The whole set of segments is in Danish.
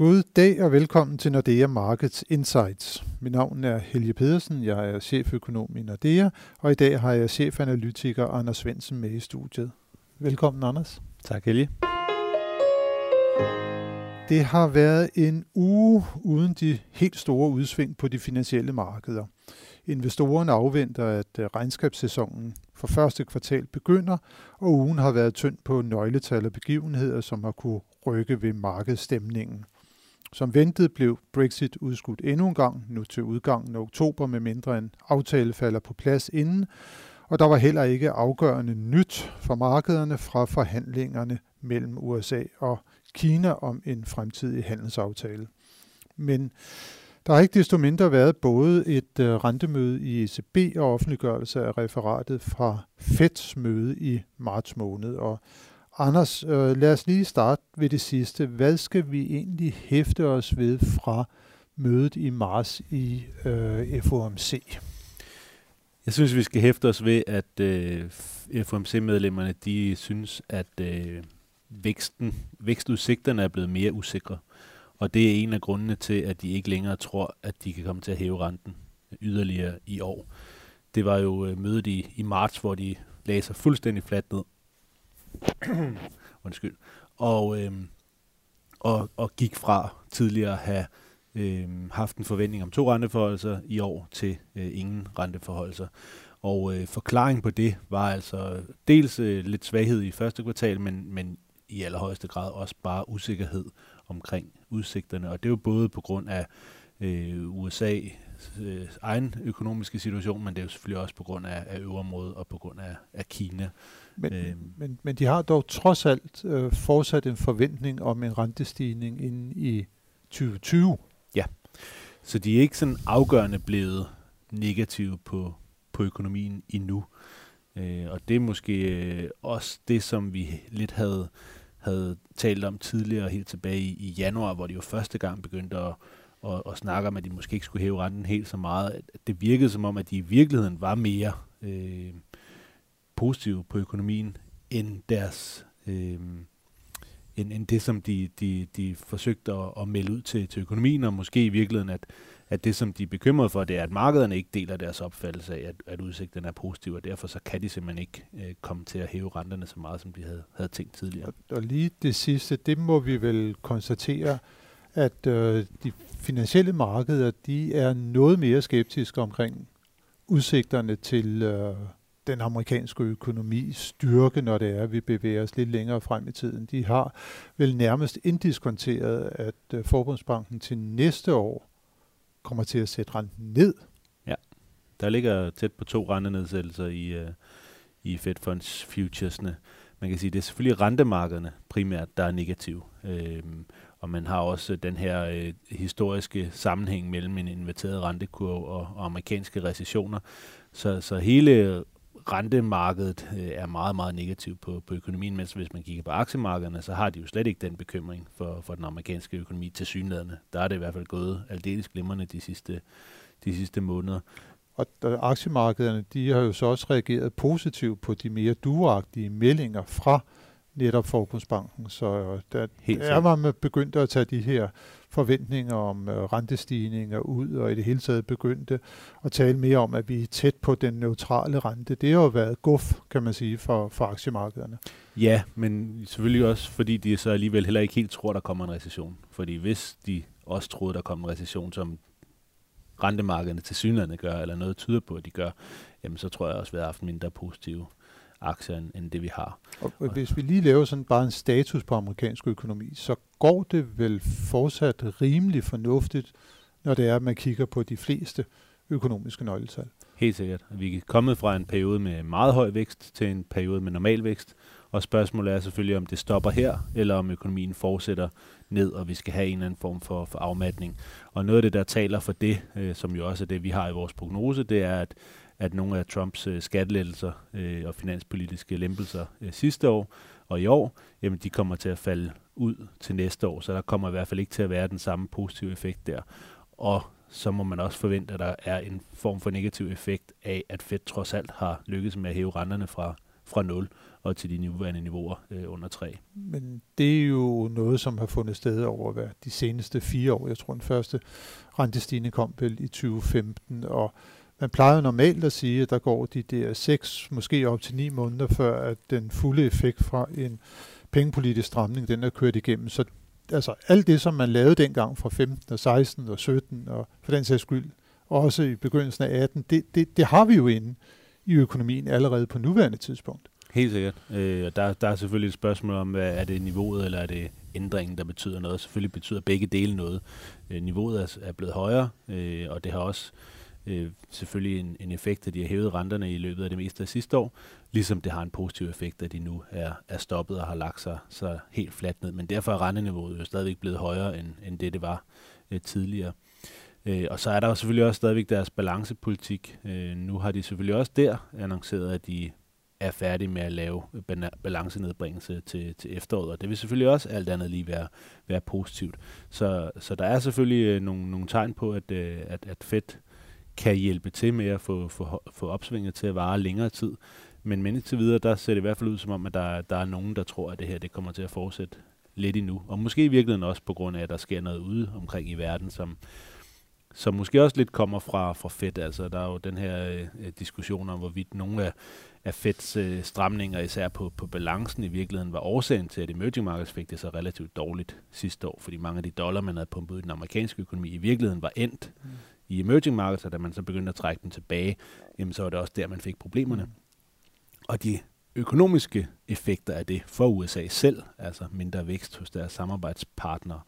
God dag og velkommen til Nordea Markets Insights. Mit navn er Helge Pedersen, jeg er cheføkonom i Nordea, og i dag har jeg chefanalytiker Anders Svendsen med i studiet. Velkommen, Anders. Tak, Helge. Det har været en uge uden de helt store udsving på de finansielle markeder. Investorerne afventer, at regnskabssæsonen for første kvartal begynder, og ugen har været tynd på nøgletal og begivenheder, som har kunne rykke ved markedsstemningen. Som ventet blev Brexit udskudt endnu en gang, nu til udgangen af oktober, med mindre en aftale falder på plads inden, og der var heller ikke afgørende nyt for markederne fra forhandlingerne mellem USA og Kina om en fremtidig handelsaftale. Men der har ikke desto mindre været både et øh, rentemøde i ECB og offentliggørelse af referatet fra Feds møde i marts måned. Og Anders, øh, lad os lige starte ved det sidste. Hvad skal vi egentlig hæfte os ved fra mødet i marts i øh, FOMC? Jeg synes, vi skal hæfte os ved, at øh, FOMC-medlemmerne de synes, at øh, væksten, vækstudsigterne er blevet mere usikre. Og det er en af grundene til, at de ikke længere tror, at de kan komme til at hæve renten yderligere i år. Det var jo øh, mødet i, i marts, hvor de lagde sig fuldstændig fladt ned. Undskyld. Og, øh, og, og gik fra tidligere at have øh, haft en forventning om to renteforholdelser i år til øh, ingen renteforholdelser. Og øh, forklaringen på det var altså dels øh, lidt svaghed i første kvartal, men, men i allerhøjeste grad også bare usikkerhed omkring udsigterne. Og det er jo både på grund af øh, USA's øh, egen økonomiske situation, men det er jo selvfølgelig også på grund af, af øvreområdet og på grund af, af Kina. Men, øh, men, men de har dog trods alt øh, fortsat en forventning om en rentestigning ind i 2020. Ja, så de er ikke sådan afgørende blevet negative på, på økonomien endnu. Øh, og det er måske øh, også det, som vi lidt havde havde talt om tidligere, helt tilbage i, i januar, hvor de jo første gang begyndte at, og, og snakker om, at de måske ikke skulle hæve renten helt så meget. Det virkede som om, at de i virkeligheden var mere øh, positive på økonomien, end deres... Øh, end, end det, som de, de, de forsøgte at, at melde ud til, til økonomien, og måske i virkeligheden, at, at det, som de er bekymrede for, det er, at markederne ikke deler deres opfattelse af, at, at udsigten er positiv, og derfor så kan de simpelthen ikke øh, komme til at hæve renterne så meget, som de havde, havde tænkt tidligere. Og, og lige det sidste, det må vi vel konstatere, at øh, de finansielle markeder, de er noget mere skeptiske omkring udsigterne til øh, den amerikanske økonomi styrke, når det er, at vi bevæger os lidt længere frem i tiden. De har vel nærmest indiskonteret, at øh, Forbundsbanken til næste år kommer til at sætte renten ned. Ja, der ligger tæt på to rentenedsættelser i, øh, i Fed Funds futuresne. Man kan sige, det er selvfølgelig rentemarkederne primært, der er negativ. Øh, og man har også den her øh, historiske sammenhæng mellem en inverteret rentekurve og, og amerikanske recessioner. Så, så hele rentemarkedet øh, er meget, meget negativt på, på økonomien, mens hvis man kigger på aktiemarkederne, så har de jo slet ikke den bekymring for, for den amerikanske økonomi til synlædende. Der er det i hvert fald gået aldeles glimrende de sidste, de sidste måneder. Og aktiemarkederne, de har jo så også reageret positivt på de mere duagtige meldinger fra netop Forbundsbanken. Så der, Helt er man begyndt at tage de her forventninger om øh, rentestigninger ud, og i det hele taget begyndte at tale mere om, at vi er tæt på den neutrale rente. Det har jo været guf, kan man sige, for, for aktiemarkederne. Ja, men selvfølgelig også, fordi de så alligevel heller ikke helt tror, der kommer en recession. Fordi hvis de også troede, der kom en recession, som rentemarkederne til synligheden gør, eller noget tyder på, at de gør, jamen så tror jeg også, at vi har haft mindre positive aktier, end, end det vi har. Og hvis vi lige laver sådan bare en status på amerikansk økonomi, så går det vel fortsat rimelig fornuftigt, når det er, at man kigger på de fleste økonomiske nøgletal. Helt sikkert. Vi er kommet fra en periode med meget høj vækst til en periode med normal vækst, og spørgsmålet er selvfølgelig, om det stopper her, eller om økonomien fortsætter ned, og vi skal have en eller anden form for, for afmatning. Og noget af det, der taler for det, øh, som jo også er det, vi har i vores prognose, det er, at at nogle af Trumps øh, skattelettelser øh, og finanspolitiske lempelser øh, sidste år og i år, jamen de kommer til at falde ud til næste år, så der kommer i hvert fald ikke til at være den samme positive effekt der. Og så må man også forvente, at der er en form for negativ effekt af, at Fed trods alt har lykkedes med at hæve renterne fra, fra 0. og til de nuværende niveauer øh, under 3. Men det er jo noget, som har fundet sted over hvad, de seneste fire år. Jeg tror, den første rentestigning kom vel i 2015, og man plejer normalt at sige, at der går de der 6, måske op til 9 måneder, før at den fulde effekt fra en pengepolitisk stramning, den er kørt igennem. Så altså, alt det, som man lavede dengang fra 15 og 16 og 17, og for den sags skyld også i begyndelsen af 18, det, det, det har vi jo inde i økonomien allerede på nuværende tidspunkt. Helt sikkert. Øh, der, der er selvfølgelig et spørgsmål om, hvad er det niveauet, eller er det ændringen, der betyder noget. Selvfølgelig betyder begge dele noget. Øh, niveauet er, er blevet højere, øh, og det har også øh, Øh, selvfølgelig en, en effekt, at de har hævet renterne i løbet af det meste af sidste år, ligesom det har en positiv effekt, at de nu er, er stoppet og har lagt sig så helt fladt ned. Men derfor er renteniveauet jo stadigvæk blevet højere, end, end det, det var øh, tidligere. Øh, og så er der jo selvfølgelig også stadigvæk deres balancepolitik. Øh, nu har de selvfølgelig også der annonceret, at de er færdige med at lave balancenedbringelse til, til efteråret, og det vil selvfølgelig også alt andet lige være, være positivt. Så, så der er selvfølgelig øh, nogle, nogle tegn på, at, øh, at, at Fed kan hjælpe til med at få, få, få opsvinget til at vare længere tid. Men men til videre, der ser det i hvert fald ud som om, at der, der er nogen, der tror, at det her det kommer til at fortsætte lidt endnu. Og måske i virkeligheden også på grund af, at der sker noget ude omkring i verden, som, som måske også lidt kommer fra, fra Fed. Altså, der er jo den her øh, diskussion om, hvorvidt nogle af, af Feds øh, stramninger, især på, på balancen i virkeligheden, var årsagen til, at emerging markets fik det så relativt dårligt sidste år, fordi mange af de dollar, man havde pumpet i den amerikanske økonomi, i virkeligheden var endt mm i emerging markets, og da man så begyndte at trække dem tilbage, jamen så var det også der, man fik problemerne. Mm. Og de økonomiske effekter af det for USA selv, altså mindre vækst hos deres samarbejdspartnere,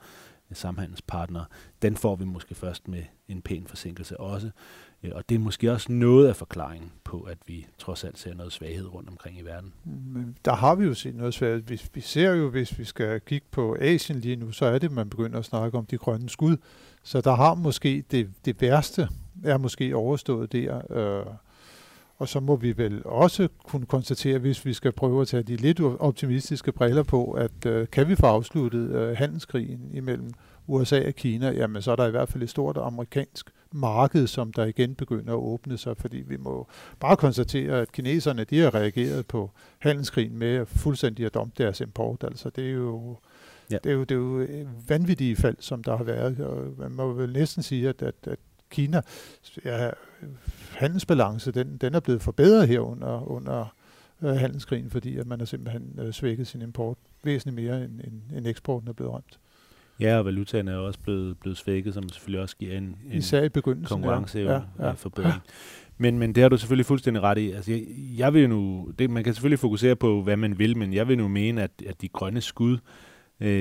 samhandelspartnere, den får vi måske først med en pæn forsinkelse også. Øh, og det er måske også noget af forklaringen på, at vi trods alt ser noget svaghed rundt omkring i verden. Men der har vi jo set noget svaghed. Vi, vi ser jo, hvis vi skal kigge på Asien lige nu, så er det, at man begynder at snakke om de grønne skud. Så der har måske det, det værste, er måske overstået der. Øh, og så må vi vel også kunne konstatere, hvis vi skal prøve at tage de lidt optimistiske briller på, at øh, kan vi få afsluttet øh, handelskrigen imellem USA og Kina, jamen så er der i hvert fald et stort amerikansk marked, som der igen begynder at åbne sig, fordi vi må bare konstatere, at kineserne de har reageret på handelskrigen med fuldstændig at dumpe deres import. Altså det er jo Ja. Det, er jo, det er jo vanvittige fald, som der har været. Og man må vel næsten sige, at, at, at Kina ja, handelsbalance, den, den er blevet forbedret her under, under øh, handelskrigen, fordi at man har simpelthen øh, svækket sin import væsentligt mere, end, end, end eksporten er blevet ramt. Ja, og valutaen er også blevet, blevet svækket, som selvfølgelig også giver en, en Især i begyndelsen, konkurrenceevne ja, ja, ja. forbedring. Men, men det har du selvfølgelig fuldstændig ret i. Altså, jeg, jeg vil nu, det, man kan selvfølgelig fokusere på, hvad man vil, men jeg vil nu mene, at, at de grønne skud, øh,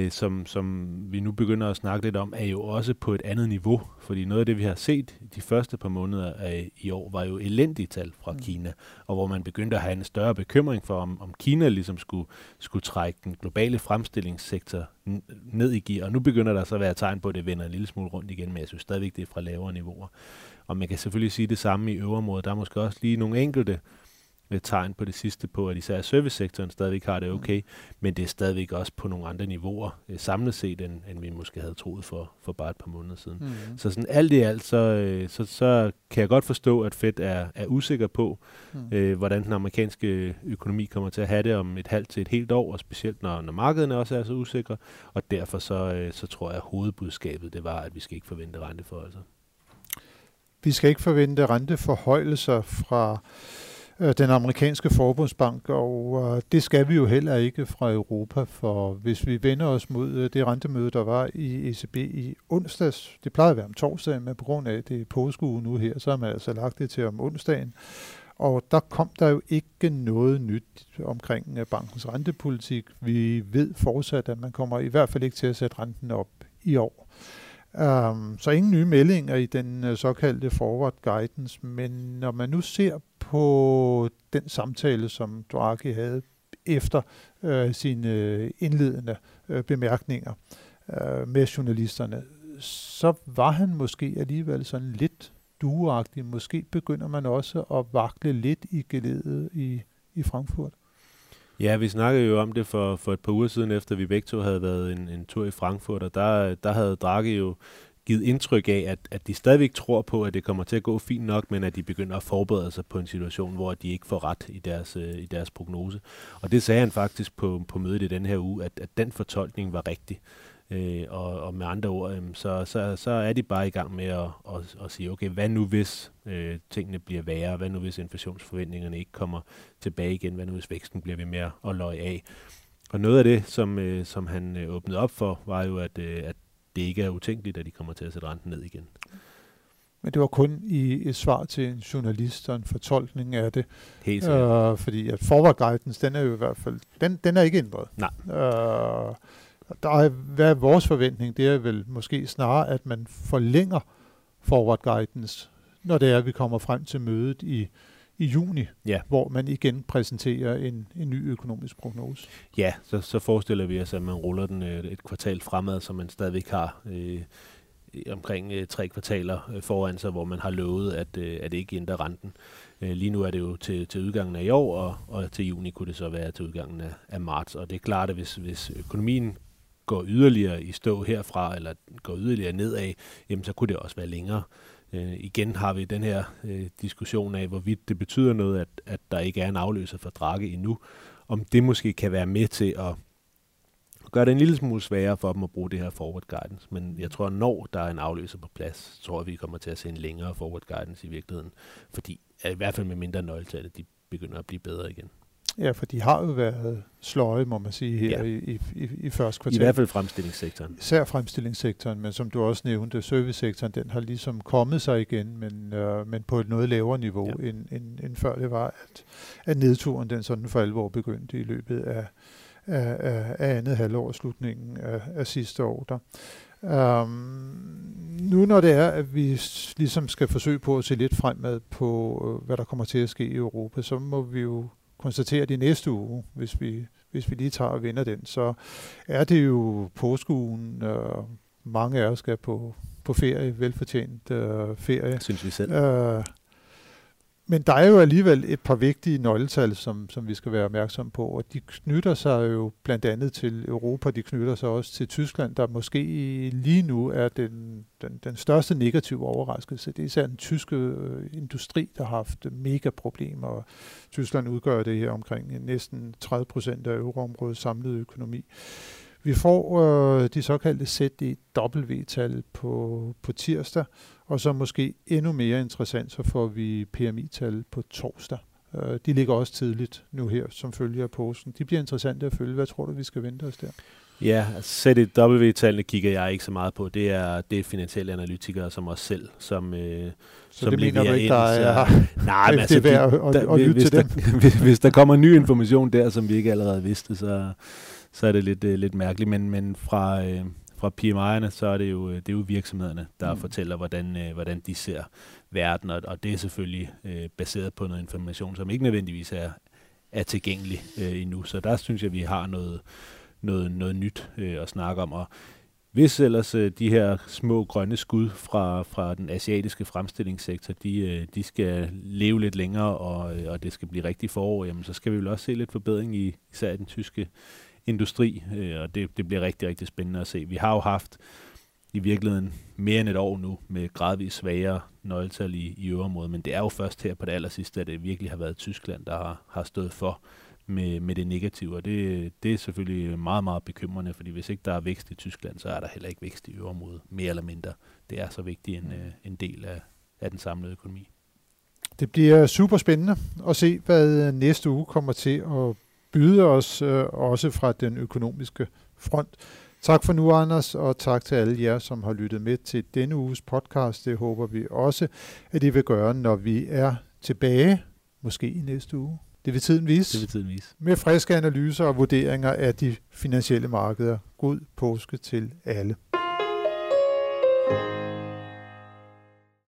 som, som vi nu begynder at snakke lidt om, er jo også på et andet niveau. Fordi noget af det, vi har set de første par måneder af i år, var jo elendige tal fra mm. Kina, og hvor man begyndte at have en større bekymring for, om, om Kina ligesom skulle, skulle trække den globale fremstillingssektor ned i gear. Og nu begynder der så at være tegn på, at det vender en lille smule rundt igen, men jeg synes stadigvæk, det er fra lavere niveauer. Og man kan selvfølgelig sige det samme i øverområdet. Der er måske også lige nogle enkelte tegn på det sidste på, at især servicesektoren stadigvæk har det mm. okay, men det er stadigvæk også på nogle andre niveauer øh, samlet set, end, end vi måske havde troet for, for bare et par måneder siden. Mm. Så sådan alt i alt, så, øh, så, så kan jeg godt forstå, at Fed er, er usikker på, mm. øh, hvordan den amerikanske økonomi kommer til at have det om et halvt til et helt år, og specielt når, når markederne også er så usikre, og derfor så, øh, så tror jeg, at hovedbudskabet det var, at vi skal ikke forvente renteforholdelser. Vi skal ikke forvente renteforhøjelser fra Øh, den amerikanske forbundsbank, og øh, det skal vi jo heller ikke fra Europa, for hvis vi vender os mod øh, det rentemøde, der var i ECB i onsdags, det plejede at være om torsdagen, men på grund af det påskeuge påskue nu her, så har man altså lagt det til om onsdagen, og der kom der jo ikke noget nyt omkring bankens rentepolitik. Vi ved fortsat, at man kommer i hvert fald ikke til at sætte renten op i år. Um, så ingen nye meldinger i den uh, såkaldte forward guidance, men når man nu ser på den samtale, som Draghi havde efter uh, sine øh, indledende uh, bemærkninger uh, med journalisterne, så var han måske alligevel sådan lidt duagtig. Måske begynder man også at vakle lidt i geledet i, i Frankfurt. Ja, vi snakkede jo om det for, for et par uger siden, efter vi begge to havde været en, en tur i Frankfurt, og der, der havde Draghi jo givet indtryk af, at, at de stadigvæk tror på, at det kommer til at gå fint nok, men at de begynder at forberede sig på en situation, hvor de ikke får ret i deres, øh, i deres prognose. Og det sagde han faktisk på, på mødet i den her uge, at, at den fortolkning var rigtig. Øh, og, og med andre ord, øh, så, så, så er de bare i gang med at, at, at sige, okay, hvad nu hvis øh, tingene bliver værre? Hvad nu hvis inflationsforventningerne ikke kommer tilbage igen? Hvad nu hvis væksten bliver ved med at løje af? Og noget af det, som, øh, som han øh, åbnede op for, var jo, at, øh, at det ikke er utænkeligt, at de kommer til at sætte renten ned igen. Men det var kun i et svar til en journalist og en fortolkning af det. Helt. Øh, fordi at forward guidance, den er jo i hvert fald, den, den er ikke ændret. Nej. Øh, der er, hvad er vores forventning? Det er vel måske snarere, at man forlænger forward guidance, når det er, at vi kommer frem til mødet i, i juni, Ja. hvor man igen præsenterer en, en ny økonomisk prognose. Ja, så, så forestiller vi os, at man ruller den øh, et kvartal fremad, så man stadigvæk har øh, omkring øh, tre kvartaler øh, foran sig, hvor man har lovet, at, øh, at det ikke ændrer renten. Øh, lige nu er det jo til, til udgangen af i år, og, og til juni kunne det så være til udgangen af, af marts. Og det er klart, at hvis, hvis økonomien går yderligere i stå herfra, eller går yderligere nedad, jamen så kunne det også være længere. Øh, igen har vi den her øh, diskussion af, hvorvidt det betyder noget, at, at der ikke er en afløser for Draghi endnu. Om det måske kan være med til at gøre det en lille smule sværere for dem at bruge det her forward guidance. Men jeg tror, når der er en afløser på plads, så tror jeg, vi kommer til at se en længere forward guidance i virkeligheden. Fordi i hvert fald med mindre nøgletal, de begynder at blive bedre igen. Ja, for de har jo været sløje, må man sige, her Ja. i, i, i, i første I kvartal. hvert fald fremstillingssektoren. Især fremstillingssektoren, men som du også nævnte, servicesektoren, den har ligesom kommet sig igen, men, øh, men på et noget lavere niveau, Ja. end, end, end før det var, at, at nedturen den sådan for alvor begyndte i løbet af, af, af, af andet halvår slutningen af, af sidste år. Der. Um, nu når det er, at vi ligesom skal forsøge på at se lidt fremad på, øh, hvad der kommer til at ske i Europa, så må vi jo konstatere, at i næste uge, hvis vi, hvis vi lige tager og vinder den, så er det jo påskeugen. Øh, mange af os skal på, på ferie, velfortjent øh, ferie. Synes vi selv. Øh, men der er jo alligevel et par vigtige nøgletal, som, som vi skal være opmærksom på, og de knytter sig jo blandt andet til Europa, de knytter sig også til Tyskland, der måske lige nu er den, den, den største negative overraskelse. Det er især den tyske øh, industri, der har haft mega problemer, og Tyskland udgør det her omkring næsten 30 procent af euroområdets samlede økonomi. Vi får øh, de såkaldte ZDW-tal på, på tirsdag, og så måske endnu mere interessant, så får vi PMI-tal på torsdag. Øh, de ligger også tidligt nu her, som følger af påsken. De bliver interessante at følge. Hvad tror du, vi skal vente os der? Ja, ZDW-tallene kigger jeg ikke så meget på. Det er, det er finansielle analytikere som os selv, som, øh, Så som det mener du ikke, ind, der er... så- Nej, men det er altså, værd at- der- at lytte hvis til der, hvis, hvis der kommer ny information der, som vi ikke allerede vidste, så, så er det lidt, øh, lidt mærkeligt. Men, men fra, øh, fra PMI'erne, så er det jo, øh, det er jo virksomhederne, der mm. Fortæller, hvordan, øh, hvordan de ser verden, og, og det er selvfølgelig øh, baseret på noget information, som ikke nødvendigvis er, er tilgængelig øh, endnu. Så der synes jeg, vi har noget, noget, noget nyt øh, at snakke om. Og hvis ellers øh, de her små grønne skud fra, fra den asiatiske fremstillingssektor, de, øh, de skal leve lidt længere, og, øh, og det skal blive rigtig forår, jamen, så skal vi vel også se lidt forbedring i især i den tyske industri, øh, og det, det bliver rigtig, rigtig spændende at se. Vi har jo haft i virkeligheden mere end et år nu med gradvist svagere nøgletal i, i øvrigt, men det er jo først her på det aller sidste, at det virkelig har været Tyskland, der har, har stået for med, med det negative, og det, det er selvfølgelig meget, meget bekymrende, fordi hvis ikke der er vækst i Tyskland, så er der heller ikke vækst i øvrigt, mere eller mindre. Det er så vigtig en, øh, en del af, af den samlede økonomi. Det bliver super spændende at se, hvad næste uge kommer til at byde os, øh, også fra den økonomiske front. Tak for nu, Anders, og tak til alle jer, som har lyttet med til denne uges podcast. Det håber vi også, at I vil gøre, når vi er tilbage, måske i næste uge. Det vil tiden vise. Det vil tiden vise. Med friske analyser og vurderinger af de finansielle markeder. God påske til alle. thank you